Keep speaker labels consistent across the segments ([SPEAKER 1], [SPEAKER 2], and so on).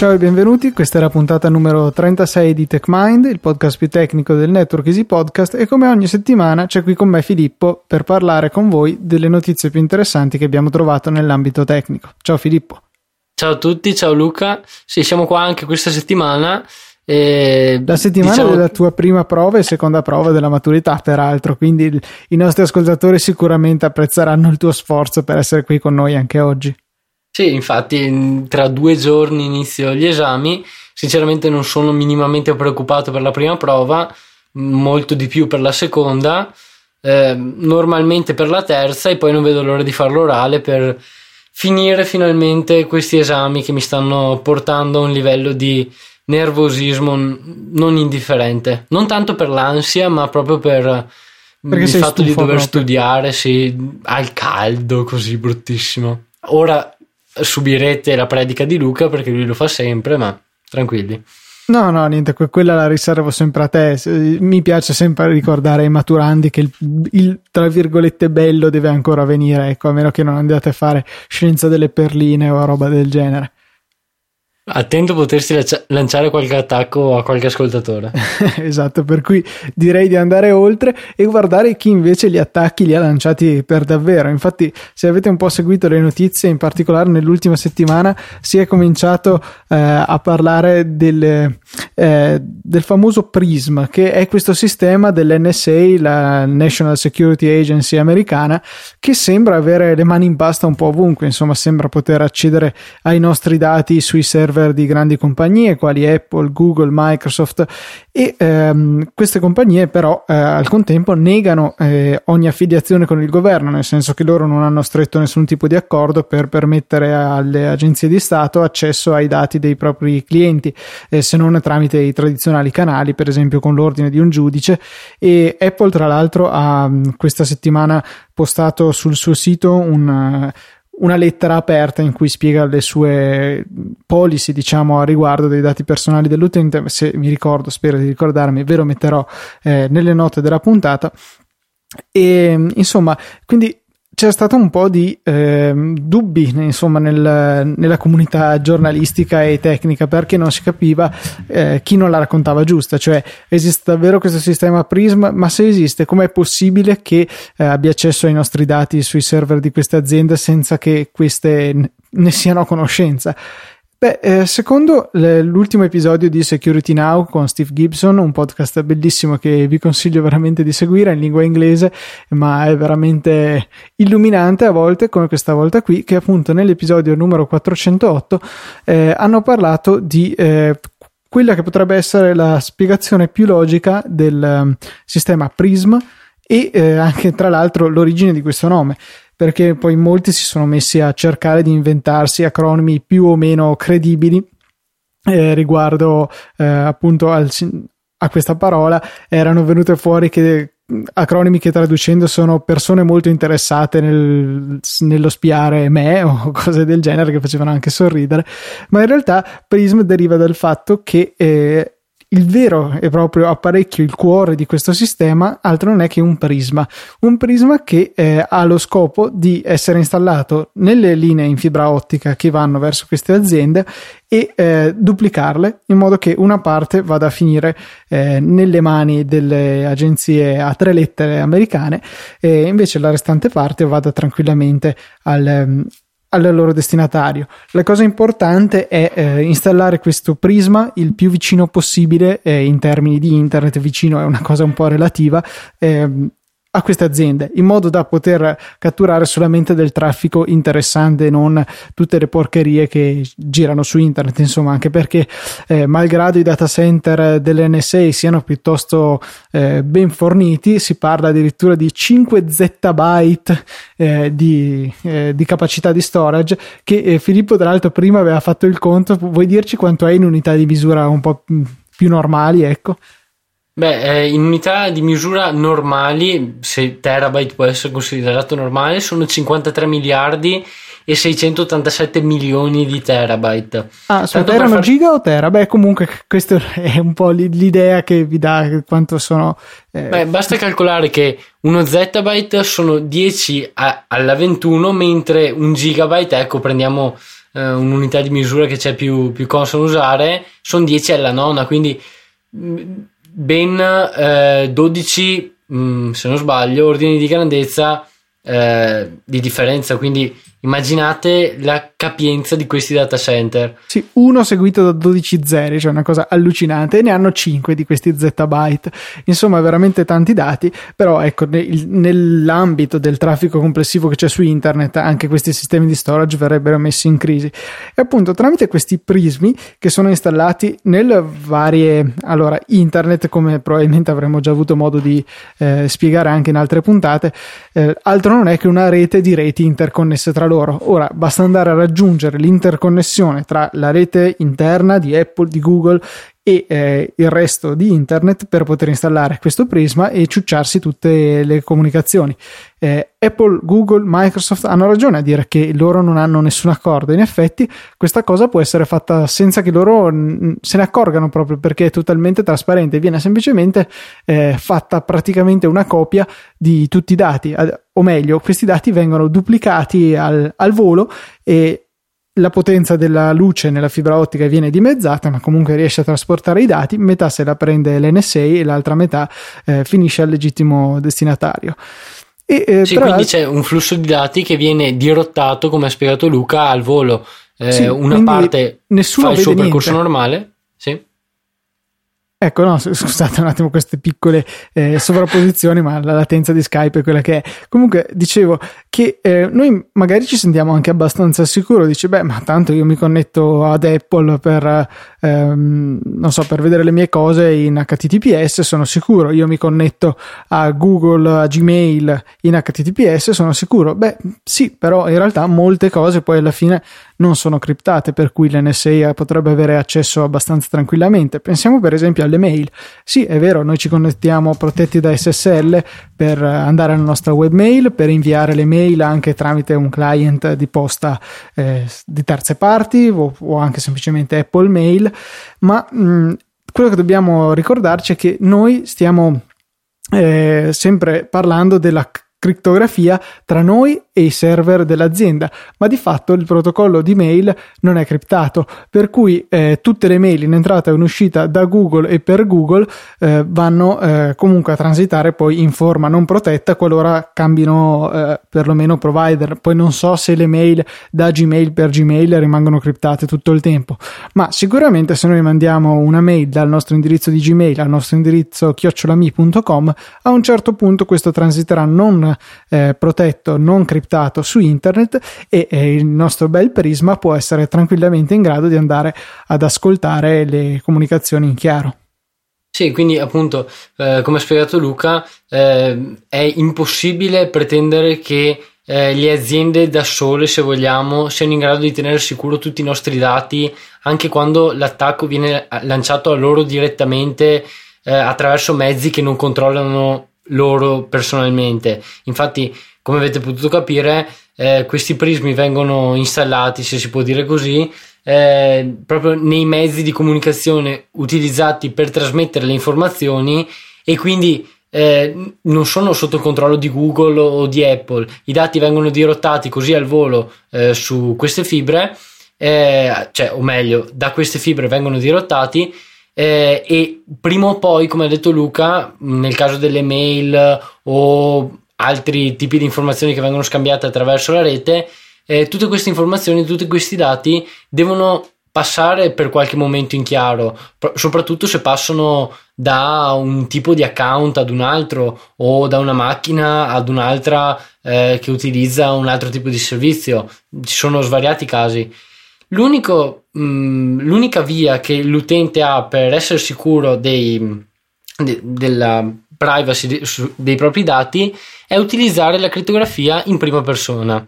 [SPEAKER 1] Ciao e benvenuti, questa è la puntata numero 36 di TechMind, il podcast più tecnico del network Easy Podcast e come ogni settimana c'è qui con me Filippo per parlare con voi delle notizie più interessanti che abbiamo trovato nell'ambito tecnico. Ciao Filippo.
[SPEAKER 2] Ciao a tutti, ciao Luca. Sì, siamo qua anche questa settimana. E,
[SPEAKER 1] la settimana diciamo... della tua prima prova e seconda prova della maturità, peraltro, quindi i nostri ascoltatori sicuramente apprezzeranno il tuo sforzo per essere qui con noi anche oggi.
[SPEAKER 2] Sì, infatti tra due giorni inizio gli esami, sinceramente non sono minimamente preoccupato per la prima prova, molto di più per la seconda, eh, normalmente per la terza e poi non vedo l'ora di fare l'orale per finire finalmente questi esami che mi stanno portando a un livello di nervosismo non indifferente, non tanto per l'ansia ma proprio per Perché il fatto di dover proprio. studiare sì, al caldo così bruttissimo. Ora subirete la predica di Luca perché lui lo fa sempre, ma tranquilli.
[SPEAKER 1] No, no, niente, quella la riservo sempre a te. Mi piace sempre ricordare ai maturandi che il, il, tra virgolette bello deve ancora venire, ecco, a meno che non andiate a fare scienza delle perline o roba del genere.
[SPEAKER 2] Attento a potersi lanciare qualche attacco a qualche ascoltatore.
[SPEAKER 1] esatto, per cui direi di andare oltre e guardare chi invece gli attacchi li ha lanciati per davvero. Infatti, se avete un po' seguito le notizie, in particolare nell'ultima settimana, si è cominciato eh, a parlare del, eh, del famoso PRISM, che è questo sistema dell'NSA, la National Security Agency americana, che sembra avere le mani in pasta un po' ovunque, insomma, sembra poter accedere ai nostri dati sui server server di grandi compagnie quali Apple, Google, Microsoft e ehm, queste compagnie però eh, al contempo negano eh, ogni affiliazione con il governo, nel senso che loro non hanno stretto nessun tipo di accordo per permettere alle agenzie di Stato accesso ai dati dei propri clienti, eh, se non tramite i tradizionali canali, per esempio con l'ordine di un giudice. E Apple tra l'altro ha questa settimana postato sul suo sito un una lettera aperta in cui spiega le sue policy, diciamo, a riguardo dei dati personali dell'utente. Se mi ricordo, spero di ricordarmi, ve lo metterò eh, nelle note della puntata. E insomma, quindi c'è stato un po' di eh, dubbi insomma, nel, nella comunità giornalistica e tecnica perché non si capiva eh, chi non la raccontava giusta, cioè esiste davvero questo sistema Prism, ma se esiste com'è possibile che eh, abbia accesso ai nostri dati sui server di queste aziende senza che queste ne siano a conoscenza? Beh, eh, secondo l'ultimo episodio di Security Now con Steve Gibson, un podcast bellissimo che vi consiglio veramente di seguire in lingua inglese, ma è veramente illuminante a volte, come questa volta qui, che appunto nell'episodio numero 408 eh, hanno parlato di eh, quella che potrebbe essere la spiegazione più logica del um, sistema Prism e eh, anche tra l'altro l'origine di questo nome perché poi molti si sono messi a cercare di inventarsi acronimi più o meno credibili eh, riguardo eh, appunto al, a questa parola erano venute fuori che acronimi che traducendo sono persone molto interessate nel, nello spiare me o cose del genere che facevano anche sorridere ma in realtà Prism deriva dal fatto che eh, il vero e proprio apparecchio, il cuore di questo sistema, altro non è che un prisma. Un prisma che eh, ha lo scopo di essere installato nelle linee in fibra ottica che vanno verso queste aziende e eh, duplicarle in modo che una parte vada a finire eh, nelle mani delle agenzie a tre lettere americane e invece la restante parte vada tranquillamente al, al loro destinatario. La cosa importante è eh, installare questo prisma il più vicino possibile, eh, in termini di internet, vicino è una cosa un po' relativa, eh, a queste aziende in modo da poter catturare solamente del traffico interessante non tutte le porcherie che girano su internet insomma anche perché eh, malgrado i data center dell'NSA siano piuttosto eh, ben forniti si parla addirittura di 5 zettabyte eh, di, eh, di, capacità di storage che eh, Filippo tra l'altro prima aveva fatto il conto. Vuoi dirci quanto è in unità di misura un po' più normali ecco
[SPEAKER 2] Beh, eh, in unità di misura normali, se terabyte può essere considerato normale, sono 53 miliardi e 687 milioni di terabyte.
[SPEAKER 1] Ah, Tanto erano far... giga o tera? Beh, comunque questa è un po' l'idea che vi dà quanto sono...
[SPEAKER 2] Eh... Beh, basta calcolare che uno zettabyte sono 10 a, alla 21, mentre un gigabyte, ecco, prendiamo eh, un'unità di misura che c'è più, più consono usare, sono 10 alla nona, quindi mm, ben eh, 12, mh, mm, se non sbaglio, ordini di grandezza eh, di differenza, quindi Immaginate la capienza di questi data center.
[SPEAKER 1] Sì, uno seguito da 12 zeri, cioè una cosa allucinante, e ne hanno 5 di questi zettabyte. Insomma, veramente tanti dati, però ecco, nell'ambito del traffico complessivo che c'è su internet, anche questi sistemi di storage verrebbero messi in crisi. E appunto, tramite questi prismi che sono installati nelle varie, allora, internet, come probabilmente avremmo già avuto modo di eh, spiegare anche in altre puntate, eh, altro non è che una rete di reti interconnesse tra loro. Ora basta andare a raggiungere l'interconnessione tra la rete interna di Apple, di Google e eh, il resto di internet per poter installare questo prisma e ciucciarsi tutte le comunicazioni. Eh, Apple, Google, Microsoft hanno ragione a dire che loro non hanno nessun accordo. In effetti, questa cosa può essere fatta senza che loro se ne accorgano proprio perché è totalmente trasparente. Viene semplicemente eh, fatta praticamente una copia di tutti i dati, o meglio, questi dati vengono duplicati al, al volo e la potenza della luce nella fibra ottica viene dimezzata, ma comunque riesce a trasportare i dati, metà se la prende l'NSA e l'altra metà eh, finisce al legittimo destinatario.
[SPEAKER 2] E, eh, sì, quindi c'è un flusso di dati che viene dirottato, come ha spiegato Luca, al volo. Eh, sì, una parte fa il suo niente. percorso normale. Sì.
[SPEAKER 1] Ecco, no, scusate un attimo queste piccole eh, sovrapposizioni, ma la latenza di Skype è quella che è. Comunque, dicevo che eh, noi magari ci sentiamo anche abbastanza sicuro, dice, beh, ma tanto io mi connetto ad Apple per, ehm, non so, per vedere le mie cose in HTTPS, sono sicuro. Io mi connetto a Google, a Gmail in HTTPS, sono sicuro. Beh, sì, però in realtà molte cose poi alla fine non sono criptate, per cui l'NSA potrebbe avere accesso abbastanza tranquillamente. Pensiamo per esempio alle mail. Sì, è vero, noi ci connettiamo protetti da SSL per andare alla nostra webmail, per inviare le mail anche tramite un client di posta eh, di terze parti o, o, anche semplicemente Apple Mail, ma mh, quello che dobbiamo ricordarci è che noi stiamo eh, sempre parlando della crittografia tra noi e i server dell'azienda, ma di fatto il protocollo di mail non è criptato, per cui eh, tutte le mail in entrata e in uscita da Google e per Google eh, vanno eh, comunque a transitare poi in forma non protetta qualora cambino eh, perlomeno provider. Poi non so se le mail da Gmail per Gmail rimangono criptate tutto il tempo, ma sicuramente se noi mandiamo una mail dal nostro indirizzo di Gmail al nostro indirizzo chiocciolami.com a un certo punto questo transiterà non eh, protetto, non criptato su internet e eh, il nostro bel prisma può essere tranquillamente in grado di andare ad ascoltare le comunicazioni in chiaro.
[SPEAKER 2] Sì, quindi appunto, eh, come ha spiegato Luca, eh, è impossibile pretendere che eh, le aziende da sole, se vogliamo, siano in grado di tenere sicuro tutti i nostri dati, anche quando l'attacco viene lanciato a loro direttamente eh, attraverso mezzi che non controllano loro personalmente. Infatti, come avete potuto capire, eh, questi prismi vengono installati, se si può dire così, eh, proprio nei mezzi di comunicazione utilizzati per trasmettere le informazioni e quindi eh, non sono sotto il controllo di Google o di Apple. I dati vengono dirottati così al volo eh, su queste fibre, eh, cioè, o meglio, da queste fibre vengono dirottati eh, e prima o poi, come ha detto Luca, nel caso delle mail o altri tipi di informazioni che vengono scambiate attraverso la rete, eh, tutte queste informazioni, tutti questi dati devono passare per qualche momento in chiaro, soprattutto se passano da un tipo di account ad un altro o da una macchina ad un'altra eh, che utilizza un altro tipo di servizio. Ci sono svariati casi. Mh, mm, l'unica via che l'utente ha per essere sicuro dei, de, della privacy de, su, dei propri dati è utilizzare la crittografia in prima persona.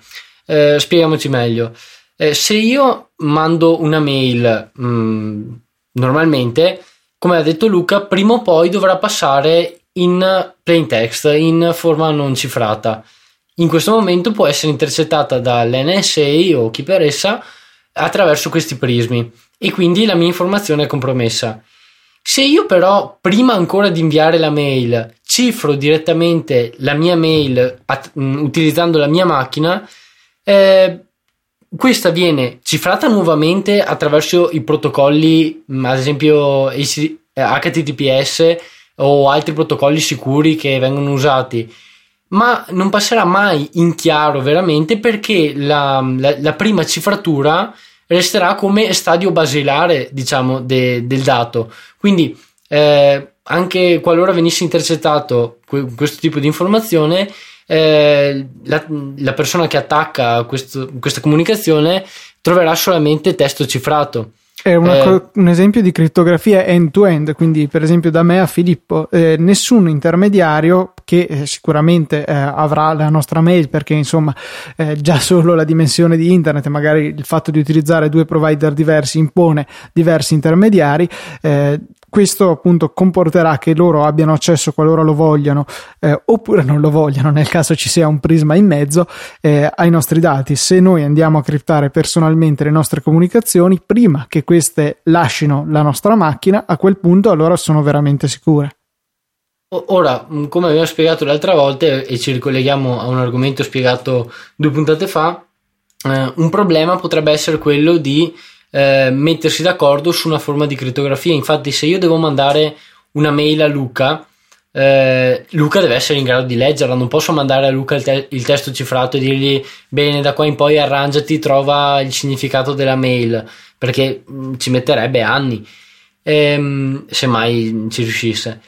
[SPEAKER 2] Eh, spieghiamoci meglio. Eh, se io mando una mail mh, mm, normalmente, come ha detto Luca, prima o poi dovrà passare in plain text, in forma non cifrata. In questo momento può essere intercettata dall'NSA o chi per essa attraverso questi prismi e quindi la mia informazione è compromessa. Se io però, prima ancora di inviare la mail, cifro direttamente la mia mail at- mm, utilizzando la mia macchina, eh, questa viene cifrata nuovamente attraverso i protocolli, ad esempio HTTPS eh, o altri protocolli sicuri che vengono usati, ma non passerà mai in chiaro veramente perché la, la, la prima cifratura resterà come stadio basilare, diciamo, de, del dato. Quindi eh, anche qualora venisse intercettato questo tipo di informazione, eh, la, la, persona che attacca questo, questa comunicazione troverà solamente testo cifrato.
[SPEAKER 1] È eh, un esempio di crittografia end-to-end, quindi per esempio da me a Filippo, eh, nessun intermediario che eh, sicuramente eh, avrà la nostra mail perché insomma eh, già solo la dimensione di internet, magari il fatto di utilizzare due provider diversi impone diversi intermediari, eh, questo appunto comporterà che loro abbiano accesso qualora lo vogliano eh, oppure non lo vogliano nel caso ci sia un prisma in mezzo eh, ai nostri dati. Se noi andiamo a criptare personalmente le nostre comunicazioni prima che queste lasciano la nostra macchina, a quel punto allora sono veramente sicure.
[SPEAKER 2] Ora, mm, come abbiamo spiegato l'altra volta e ci ricolleghiamo a un argomento spiegato due puntate fa, eh, un problema potrebbe essere quello di eh, mettersi d'accordo su una forma di crittografia. Infatti, se io devo mandare una mail a Luca, eh, Luca deve essere in grado di leggerla. Non posso mandare a Luca il, te- il, testo cifrato e dirgli bene, da qua in poi arrangiati, trova il significato della mail, perché mh, mm, ci metterebbe anni, ehm, se mai ci riuscisse.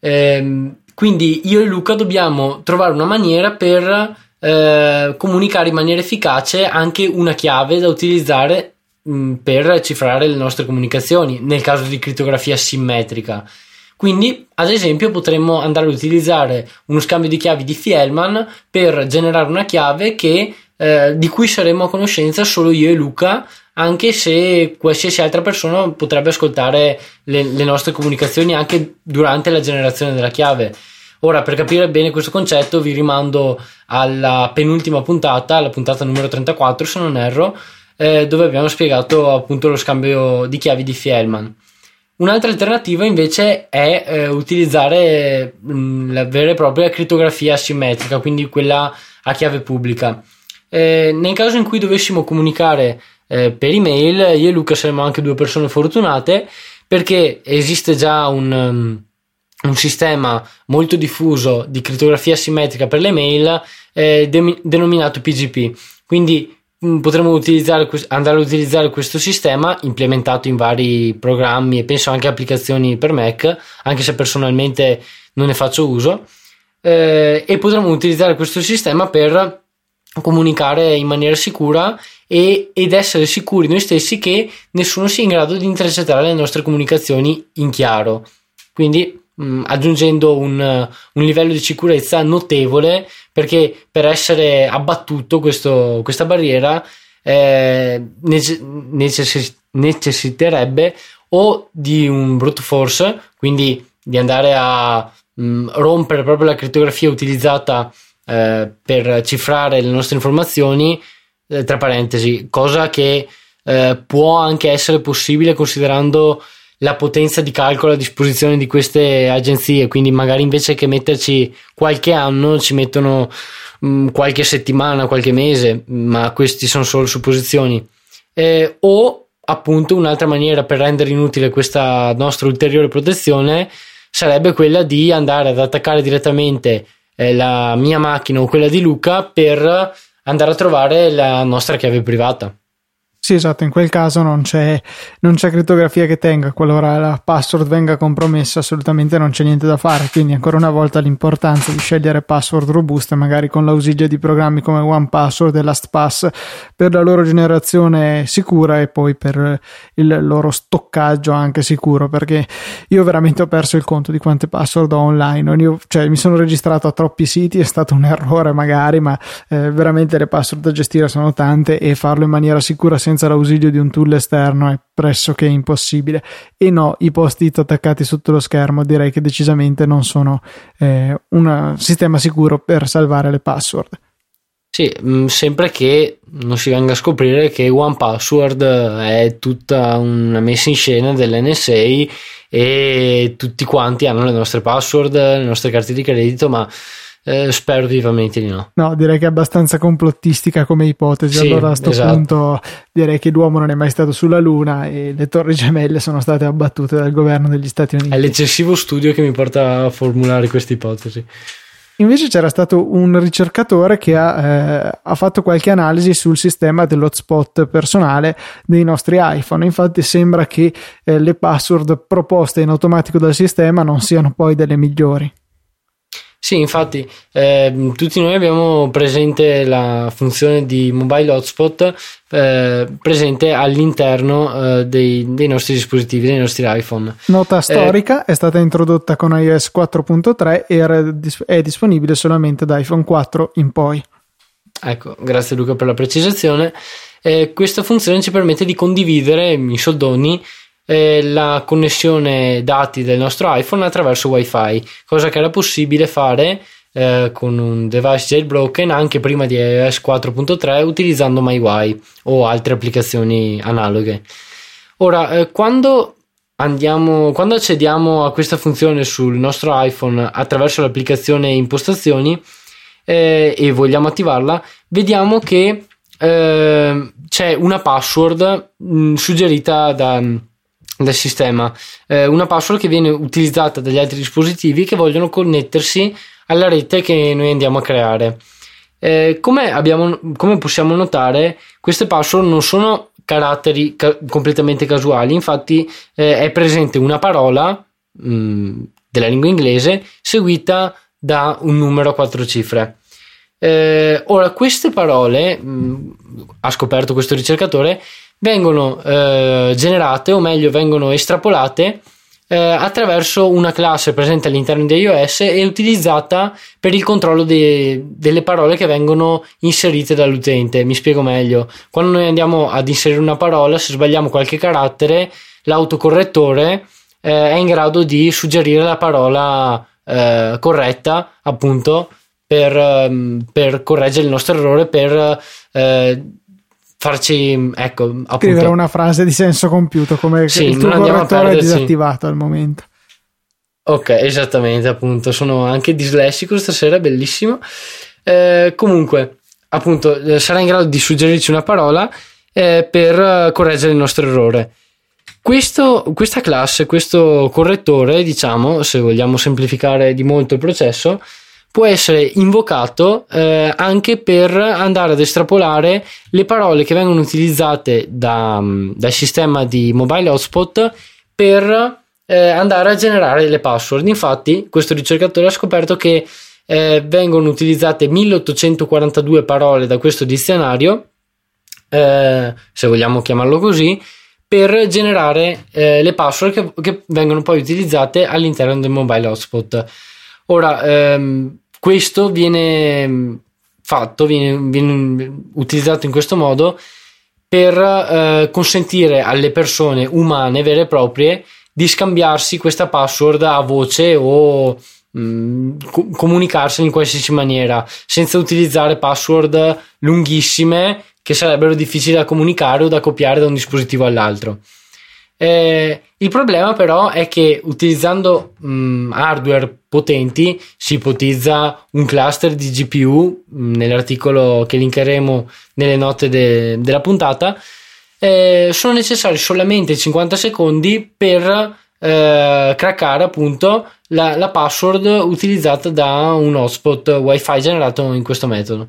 [SPEAKER 2] Ehm, quindi io e Luca dobbiamo trovare una maniera per eh, comunicare in maniera efficace anche una chiave da utilizzare Mm, per cifrare le nostre comunicazioni nel caso di crittografia simmetrica. Quindi, ad esempio, potremmo andare ad utilizzare uno scambio di chiavi di Fielman per generare una chiave che, eh, di cui saremo a conoscenza solo io e Luca, anche se qualsiasi altra persona potrebbe ascoltare le, le nostre comunicazioni anche durante la generazione della chiave. Ora, per capire bene questo concetto, vi rimando alla penultima puntata, la puntata numero 34, se non erro, eh, dove abbiamo spiegato appunto lo scambio di chiavi di Fielman. Un'altra alternativa invece è eh, utilizzare mh, mm, la vera e propria crittografia asimmetrica, quindi quella a chiave pubblica. Eh, nel caso in cui dovessimo comunicare eh, per email, io e Luca saremmo anche due persone fortunate perché esiste già un, um, un sistema molto diffuso di crittografia asimmetrica per le mail eh, de- denominato PGP. Quindi potremmo utilizzare, andare a utilizzare questo sistema implementato in vari programmi e penso anche applicazioni per Mac, anche se personalmente non ne faccio uso. Eh, e potremmo utilizzare questo sistema per comunicare in maniera sicura e, ed essere sicuri noi stessi che nessuno sia in grado di intercettare le nostre comunicazioni in chiaro. Quindi mh, mm, aggiungendo un, un, livello di sicurezza notevole perché per essere abbattuto questo, questa barriera eh, necess- necessiterebbe o di un brute force, quindi di andare a mh, mm, rompere proprio la crittografia utilizzata eh, per cifrare le nostre informazioni, eh, tra parentesi, cosa che eh, può anche essere possibile considerando la potenza di calcolo a disposizione di queste agenzie, quindi magari invece che metterci qualche anno ci mettono mh, mm, qualche settimana, qualche mese, ma questi sono solo supposizioni. Eh, o appunto un'altra maniera per rendere inutile questa nostra ulteriore protezione sarebbe quella di andare ad attaccare direttamente eh, la mia macchina o quella di Luca per andare a trovare la nostra chiave privata.
[SPEAKER 1] Sì, esatto, in quel caso non c'è, non c'è crittografia che tenga, qualora la password venga compromessa assolutamente non c'è niente da fare, quindi ancora una volta l'importanza di scegliere password robuste, magari con l'ausilio di programmi come OnePassword e LastPass per la loro generazione sicura e poi per il loro stoccaggio anche sicuro, perché io veramente ho perso il conto di quante password ho online, io, cioè mi sono registrato a troppi siti, è stato un errore magari, ma eh, veramente le password da gestire sono tante e farlo in maniera sicura senza senza l'ausilio di un tool esterno è pressoché impossibile. E no, i post-it attaccati sotto lo schermo direi che decisamente non sono eh, un sistema sicuro per salvare le password.
[SPEAKER 2] Sì, mm, sempre che non si venga a scoprire che One Password è tutta una messa in scena dell'NSA e tutti quanti hanno le nostre password, le nostre carte di credito, ma eh, spero vivamente di no.
[SPEAKER 1] No, direi che è abbastanza complottistica come ipotesi.
[SPEAKER 2] Sì,
[SPEAKER 1] allora a questo
[SPEAKER 2] esatto.
[SPEAKER 1] punto direi che l'uomo non è mai stato sulla Luna e le torri gemelle sono state abbattute dal governo degli Stati Uniti.
[SPEAKER 2] È l'eccessivo studio che mi porta a formulare questa ipotesi.
[SPEAKER 1] Invece c'era stato un ricercatore che ha, eh, ha, fatto qualche analisi sul sistema dell'hotspot personale dei nostri iPhone. Infatti sembra che eh, le password proposte in automatico dal sistema non siano poi delle migliori.
[SPEAKER 2] Sì, infatti eh, tutti noi abbiamo presente la funzione di mobile hotspot eh, presente all'interno eh, dei, dei, nostri dispositivi, dei nostri iPhone.
[SPEAKER 1] Nota storica, è stata introdotta con iOS 4.3 e è disponibile solamente da iPhone 4 in poi.
[SPEAKER 2] Ecco, grazie Luca per la precisazione. Eh, questa funzione ci permette di condividere in soldoni eh, la connessione dati del nostro iPhone attraverso WiFi, cosa che era possibile fare eh, con un device jailbroken anche prima di iOS 4.3 utilizzando MyWi o altre applicazioni analoghe. Ora, eh, quando andiamo, quando accediamo a questa funzione sul nostro iPhone attraverso l'applicazione impostazioni eh, e vogliamo attivarla, vediamo che eh, c'è una password mh, suggerita da del sistema, eh, una password che viene utilizzata dagli altri dispositivi che vogliono connettersi alla rete che noi andiamo a creare. Eh, come, abbiamo, come, possiamo notare, queste password non sono caratteri ca- completamente casuali, infatti eh, è presente una parola mh, mm, della lingua inglese seguita da un numero a quattro cifre. Eh, ora, queste parole, mh, mm, ha scoperto questo ricercatore, vengono eh, generate o meglio vengono estrapolate eh, attraverso una classe presente all'interno di iOS e utilizzata per il controllo de- delle parole che vengono inserite dall'utente. Mi spiego meglio. Quando noi andiamo ad inserire una parola, se sbagliamo qualche carattere, l'autocorrettore eh, è in grado di suggerire la parola eh, corretta, appunto, per, ehm, per, correggere il nostro errore, per eh, farci ecco appunto
[SPEAKER 1] scrivere una frase di senso compiuto come sì, il tuo correttore è disattivato al momento.
[SPEAKER 2] Ok esattamente appunto sono anche dislessico stasera bellissimo. Eh, comunque appunto eh, sarà in grado di suggerirci una parola eh, per correggere il nostro errore. Questo, questa classe questo correttore diciamo se vogliamo semplificare di molto il processo può essere invocato eh, anche per andare ad estrapolare le parole che vengono utilizzate da, mm, dal sistema di mobile hotspot per eh, andare a generare le password. Infatti, questo ricercatore ha scoperto che eh, vengono utilizzate 1842 parole da questo dizionario, eh, se vogliamo chiamarlo così, per generare eh, le password che, che, vengono poi utilizzate all'interno del mobile hotspot. Ora, ehm, questo viene mm, fatto, viene, viene utilizzato in questo modo per eh, consentire alle persone umane vere e proprie di scambiarsi questa password a voce o mh, mm, co- comunicarsi in qualsiasi maniera senza utilizzare password lunghissime che sarebbero difficili da comunicare o da copiare da un dispositivo all'altro. Eh, il problema però è che utilizzando mh, hardware potenti si ipotizza un cluster di GPU mh, nell'articolo che linkeremo nelle note de- della puntata eh, sono necessari solamente 50 secondi per eh, craccare appunto la, la password utilizzata da un hotspot wifi generato in questo metodo.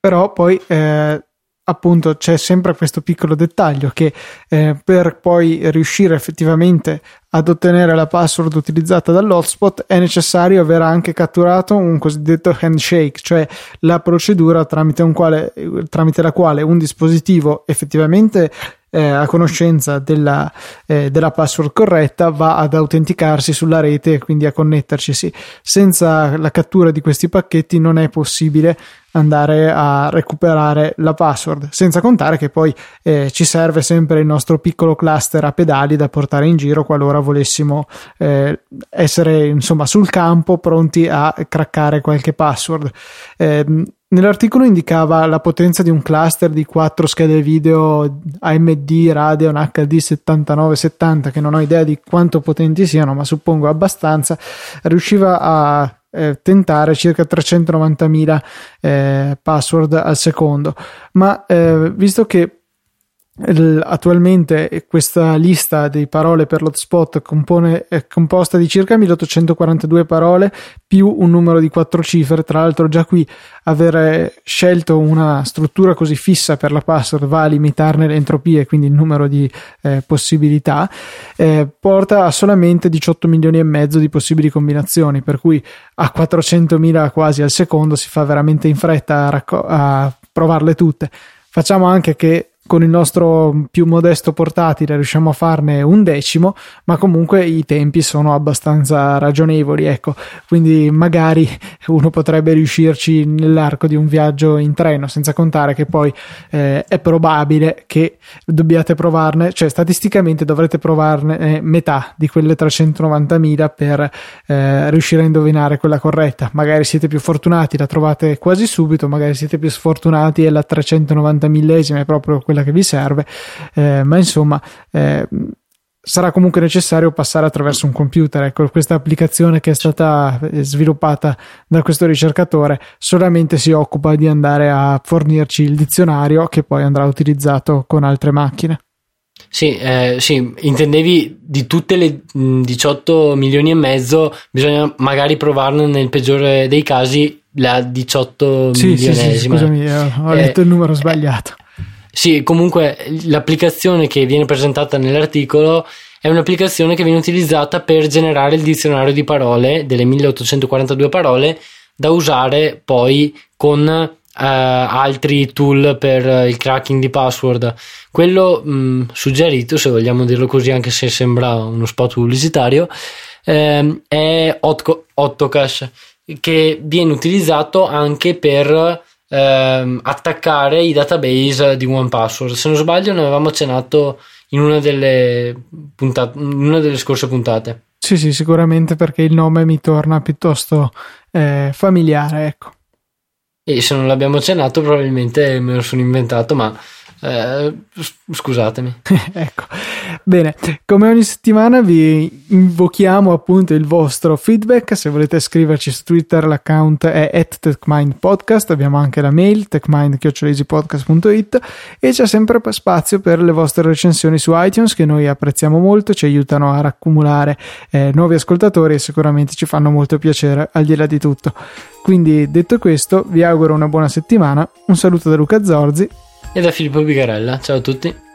[SPEAKER 1] Però poi eh, appunto c'è sempre questo piccolo dettaglio che eh, per poi riuscire effettivamente ad ottenere la password utilizzata dall'hotspot è necessario aver anche catturato un cosiddetto handshake, cioè la procedura tramite, quale, tramite la quale un dispositivo effettivamente eh, a conoscenza della, eh, della, password corretta va ad autenticarsi sulla rete e quindi a connetterci. Senza la cattura di questi pacchetti non è possibile andare a recuperare la password, senza contare che poi eh, ci serve sempre il nostro piccolo cluster a pedali da portare in giro qualora volessimo eh, essere insomma sul campo pronti a craccare qualche password. Eh, Nell'articolo indicava la potenza di un cluster di quattro schede video AMD Radeon HD 7970 che non ho idea di quanto potenti siano ma suppongo abbastanza riusciva a eh, tentare circa 390.000 eh, password al secondo. Ma eh, visto che Attualmente questa lista di parole per l'hotspot compone, è composta di circa 1842 parole più un numero di quattro cifre. Tra l'altro, già qui avere scelto una struttura così fissa per la password va a limitarne le entropie, quindi il numero di eh, possibilità, eh, porta a solamente 18 milioni e mezzo di possibili combinazioni, per cui a 400.000 quasi al secondo si fa veramente in fretta a, racco- a provarle tutte. Facciamo anche che con il nostro più modesto portatile riusciamo a farne un decimo, ma comunque i tempi sono abbastanza ragionevoli, ecco, quindi magari uno potrebbe riuscirci nell'arco di un viaggio in treno, senza contare che poi eh, è probabile che dobbiate provarne, cioè statisticamente dovrete provarne eh, metà di quelle 390.000 per eh, riuscire a indovinare quella corretta. Magari siete più fortunati, la trovate quasi subito, magari siete più sfortunati e la 390 millesima è proprio quella quella che vi serve, eh, ma insomma eh, sarà comunque necessario passare attraverso un computer. Ecco, questa applicazione che è stata eh, sviluppata da questo ricercatore solamente si occupa di andare a fornirci il dizionario che poi andrà utilizzato con altre macchine.
[SPEAKER 2] Sì, eh, sì, intendevi di tutte le 18 milioni e mezzo, bisogna magari provarne nel peggiore dei casi la 18
[SPEAKER 1] sì,
[SPEAKER 2] milionesima.
[SPEAKER 1] Sì, sì, scusami, ho letto eh, il numero sbagliato.
[SPEAKER 2] Sì, comunque l'applicazione che viene presentata nell'articolo è un'applicazione che viene utilizzata per generare il dizionario di parole delle 1842 parole da usare poi con uh, altri tool per il cracking di password. Quello mh, mm, suggerito, se vogliamo dirlo così, anche se sembra uno spot pubblicitario, ehm, è Ottocache che viene utilizzato anche per ehm, attaccare i database di OnePassword. Se non sbaglio, ne avevamo accennato in una delle, puntate, in una delle scorse puntate.
[SPEAKER 1] Sì, sì, sicuramente perché il nome mi torna piuttosto eh, familiare, ecco.
[SPEAKER 2] E se non l'abbiamo accennato, probabilmente me lo sono inventato, ma eh, scusatemi.
[SPEAKER 1] ecco, bene, come ogni settimana vi invochiamo appunto il vostro feedback, se volete scriverci su Twitter l'account è techmindpodcast, abbiamo anche la mail techmind.it e c'è sempre spazio per le vostre recensioni su iTunes che noi apprezziamo molto, ci aiutano a raccumulare eh, nuovi ascoltatori e sicuramente ci fanno molto piacere al di là di tutto. Quindi detto questo vi auguro una buona settimana, un saluto da Luca Zorzi
[SPEAKER 2] e da Filippo Bigarella. Ciao a tutti.